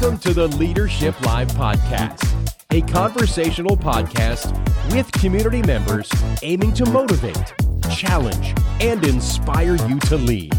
Welcome to the Leadership Live podcast, a conversational podcast with community members aiming to motivate, challenge, and inspire you to lead.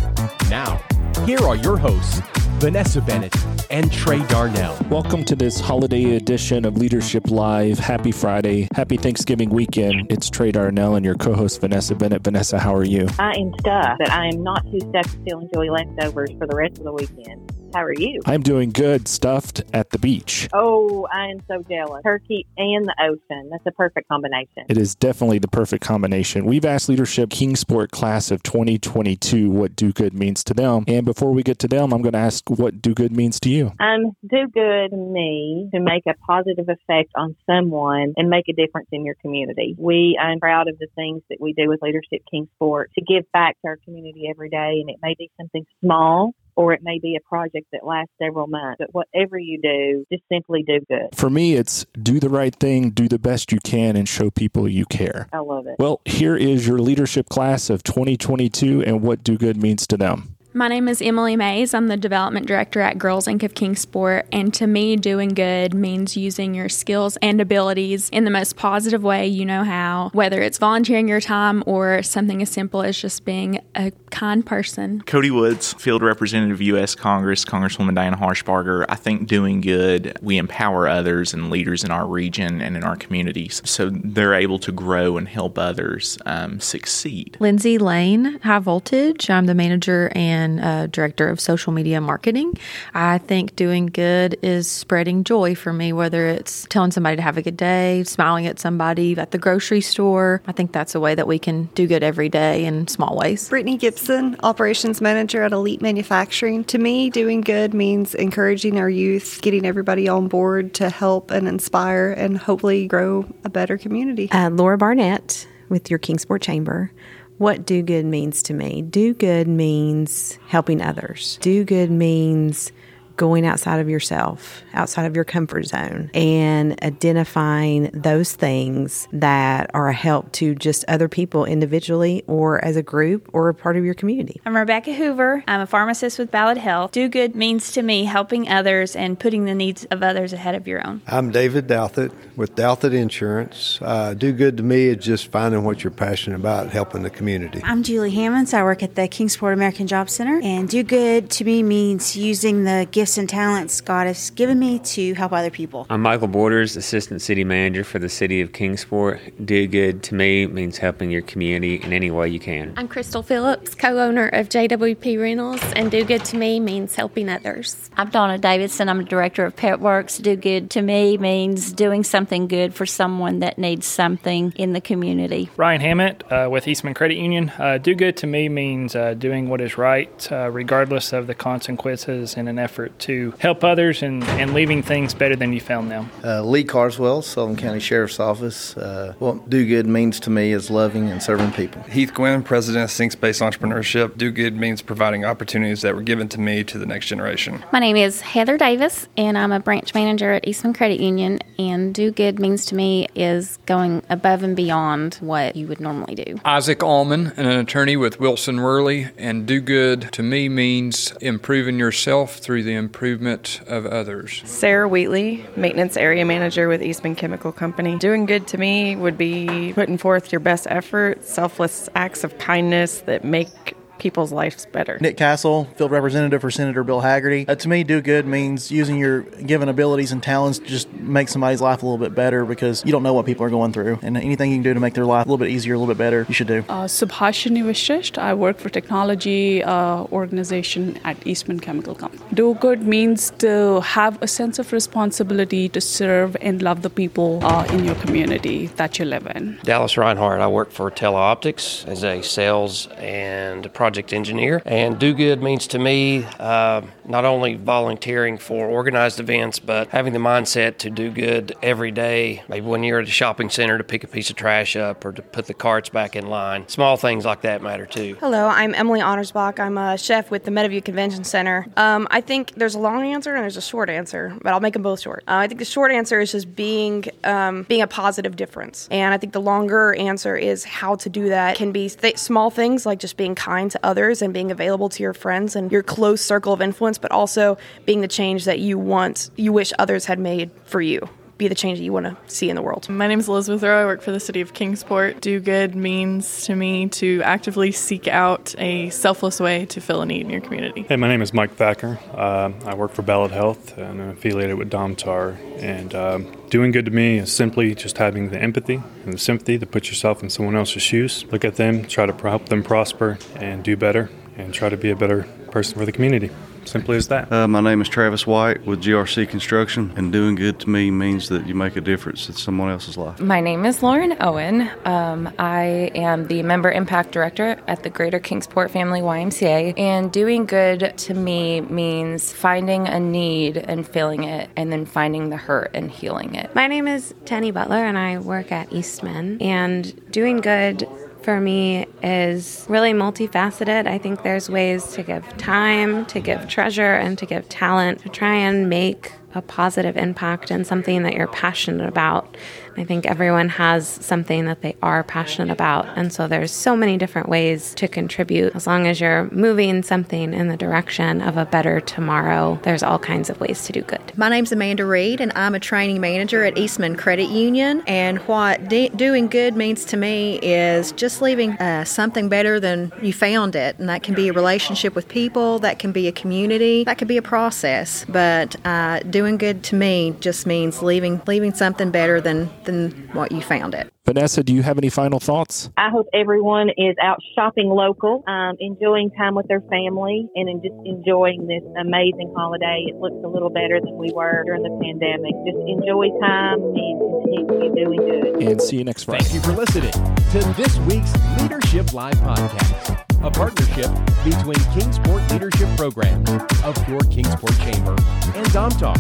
Now, here are your hosts, Vanessa Bennett and Trey Darnell. Welcome to this holiday edition of Leadership Live. Happy Friday. Happy Thanksgiving weekend. It's Trey Darnell and your co host, Vanessa Bennett. Vanessa, how are you? I am stuffed, but I am not too stuffed to still enjoy leftovers for the rest of the weekend. How are you? I'm doing good, stuffed at the beach. Oh, I am so jealous. Turkey and the ocean. That's a perfect combination. It is definitely the perfect combination. We've asked Leadership Kingsport class of 2022 what do good means to them. And before we get to them, I'm going to ask what do good means to you. Um, do good me to make a positive effect on someone and make a difference in your community. We, I'm proud of the things that we do with Leadership Kingsport to give back to our community every day. And it may be something small or it may be a project that lasts several months. But whatever you do, just simply do good. For me, it's do the right thing, do the best you can, and show people you care. I love it. Well, here is your leadership class of 2022 and what do good means to them. My name is Emily Mays. I'm the development director at Girls Inc. of Kingsport. And to me, doing good means using your skills and abilities in the most positive way you know how, whether it's volunteering your time or something as simple as just being a kind person. Cody Woods, Field Representative, U.S. Congress, Congresswoman Diana Harshbarger. I think doing good, we empower others and leaders in our region and in our communities so they're able to grow and help others um, succeed. Lindsay Lane, High Voltage. I'm the manager and and uh, director of social media marketing. I think doing good is spreading joy for me, whether it's telling somebody to have a good day, smiling at somebody at the grocery store. I think that's a way that we can do good every day in small ways. Brittany Gibson, operations manager at Elite Manufacturing. To me, doing good means encouraging our youth, getting everybody on board to help and inspire and hopefully grow a better community. Uh, Laura Barnett with your Kingsport Chamber what do good means to me. Do good means helping others. Do good means going outside of yourself, outside of your comfort zone, and identifying those things that are a help to just other people individually or as a group or a part of your community. I'm Rebecca Hoover. I'm a pharmacist with Ballad Health. Do good means to me helping others and putting the needs of others ahead of your own. I'm David Douthit with Douthit Insurance. Uh, do good to me is just finding what you're passionate about, helping the community. I'm Julie Hammonds. I work at the Kingsport American Job Center, and do good to me means using the gift gifts and talents God has given me to help other people. I'm Michael Borders, Assistant City Manager for the City of Kingsport. Do good to me means helping your community in any way you can. I'm Crystal Phillips, co owner of JWP Rentals, and do good to me means helping others. I'm Donna Davidson. I'm the Director of Pet Works. Do good to me means doing something good for someone that needs something in the community. Ryan Hammett uh, with Eastman Credit Union. Uh, do good to me means uh, doing what is right, uh, regardless of the consequences, in an effort to help others and, and leaving things better than you found them. Uh, Lee Carswell, Sullivan County Sheriff's Office. Uh, what do good means to me is loving and serving people. Heath Gwynn, President of Think Space Entrepreneurship. Do good means providing opportunities that were given to me to the next generation. My name is Heather Davis, and I'm a branch manager at Eastman Credit Union. And do good means to me is going above and beyond what you would normally do. Isaac Allman, an attorney with Wilson Worley, and do good to me means improving yourself through the improvement of others. Sarah Wheatley, maintenance area manager with Eastman Chemical Company. Doing good to me would be putting forth your best effort, selfless acts of kindness that make people's lives better. Nick Castle, field representative for Senator Bill Hagerty. Uh, to me, do good means using your given abilities and talents to just make somebody's life a little bit better because you don't know what people are going through. And anything you can do to make their life a little bit easier, a little bit better, you should do. Uh, Subhashini Vishisht. I work for technology uh, organization at Eastman Chemical Company. Do good means to have a sense of responsibility to serve and love the people uh, in your community that you live in. Dallas Reinhardt. I work for Teleoptics as a sales and project engineer. And do good means to me uh, not only volunteering for organized events, but having the mindset to do good every day. Maybe when you're at a shopping center to pick a piece of trash up or to put the carts back in line. Small things like that matter too. Hello, I'm Emily Honorsbach. I'm a chef with the Meadowview Convention Center. Um, I think there's a long answer and there's a short answer, but I'll make them both short. Uh, I think the short answer is just being um, being a positive difference, and I think the longer answer is how to do that can be th- small things like just being kind to others and being available to your friends and your close circle of influence, but also being the change that you want, you wish others had made for you be the change that you want to see in the world. My name is Elizabeth Rowe. I work for the city of Kingsport. Do good means to me to actively seek out a selfless way to fill a need in your community. Hey, my name is Mike Thacker. Uh, I work for Ballad Health and I'm affiliated with Domtar. And um, doing good to me is simply just having the empathy and the sympathy to put yourself in someone else's shoes, look at them, try to help them prosper and do better, and try to be a better person for the community. Simply as that. Uh, my name is Travis White with GRC Construction, and doing good to me means that you make a difference in someone else's life. My name is Lauren Owen. Um, I am the Member Impact Director at the Greater Kingsport Family YMCA, and doing good to me means finding a need and filling it, and then finding the hurt and healing it. My name is Tenny Butler, and I work at Eastman, and doing good for me is really multifaceted. I think there's ways to give time, to give treasure, and to give talent to try and make a positive impact and something that you're passionate about. I think everyone has something that they are passionate about. And so there's so many different ways to contribute. As long as you're moving something in the direction of a better tomorrow, there's all kinds of ways to do good. My name's Amanda Reed, and I'm a training manager at Eastman Credit Union. And what de- doing good means to me is just leaving uh, something better than you found it. And that can be a relationship with people, that can be a community, that could be a process. But uh, doing good to me just means leaving leaving something better than than what you found it. Vanessa, do you have any final thoughts? I hope everyone is out shopping local, um, enjoying time with their family, and in just enjoying this amazing holiday. It looks a little better than we were during the pandemic. Just enjoy time and continue doing good. And see you next Friday. Thank you for listening to this week's Leadership Live podcast, a partnership between Kingsport Leadership Programs of your Kingsport Chamber and Domtar.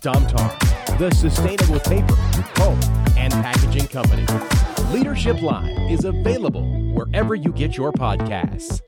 Dom Talk, the sustainable paper, pulp, and packaging company. Leadership Live is available wherever you get your podcasts.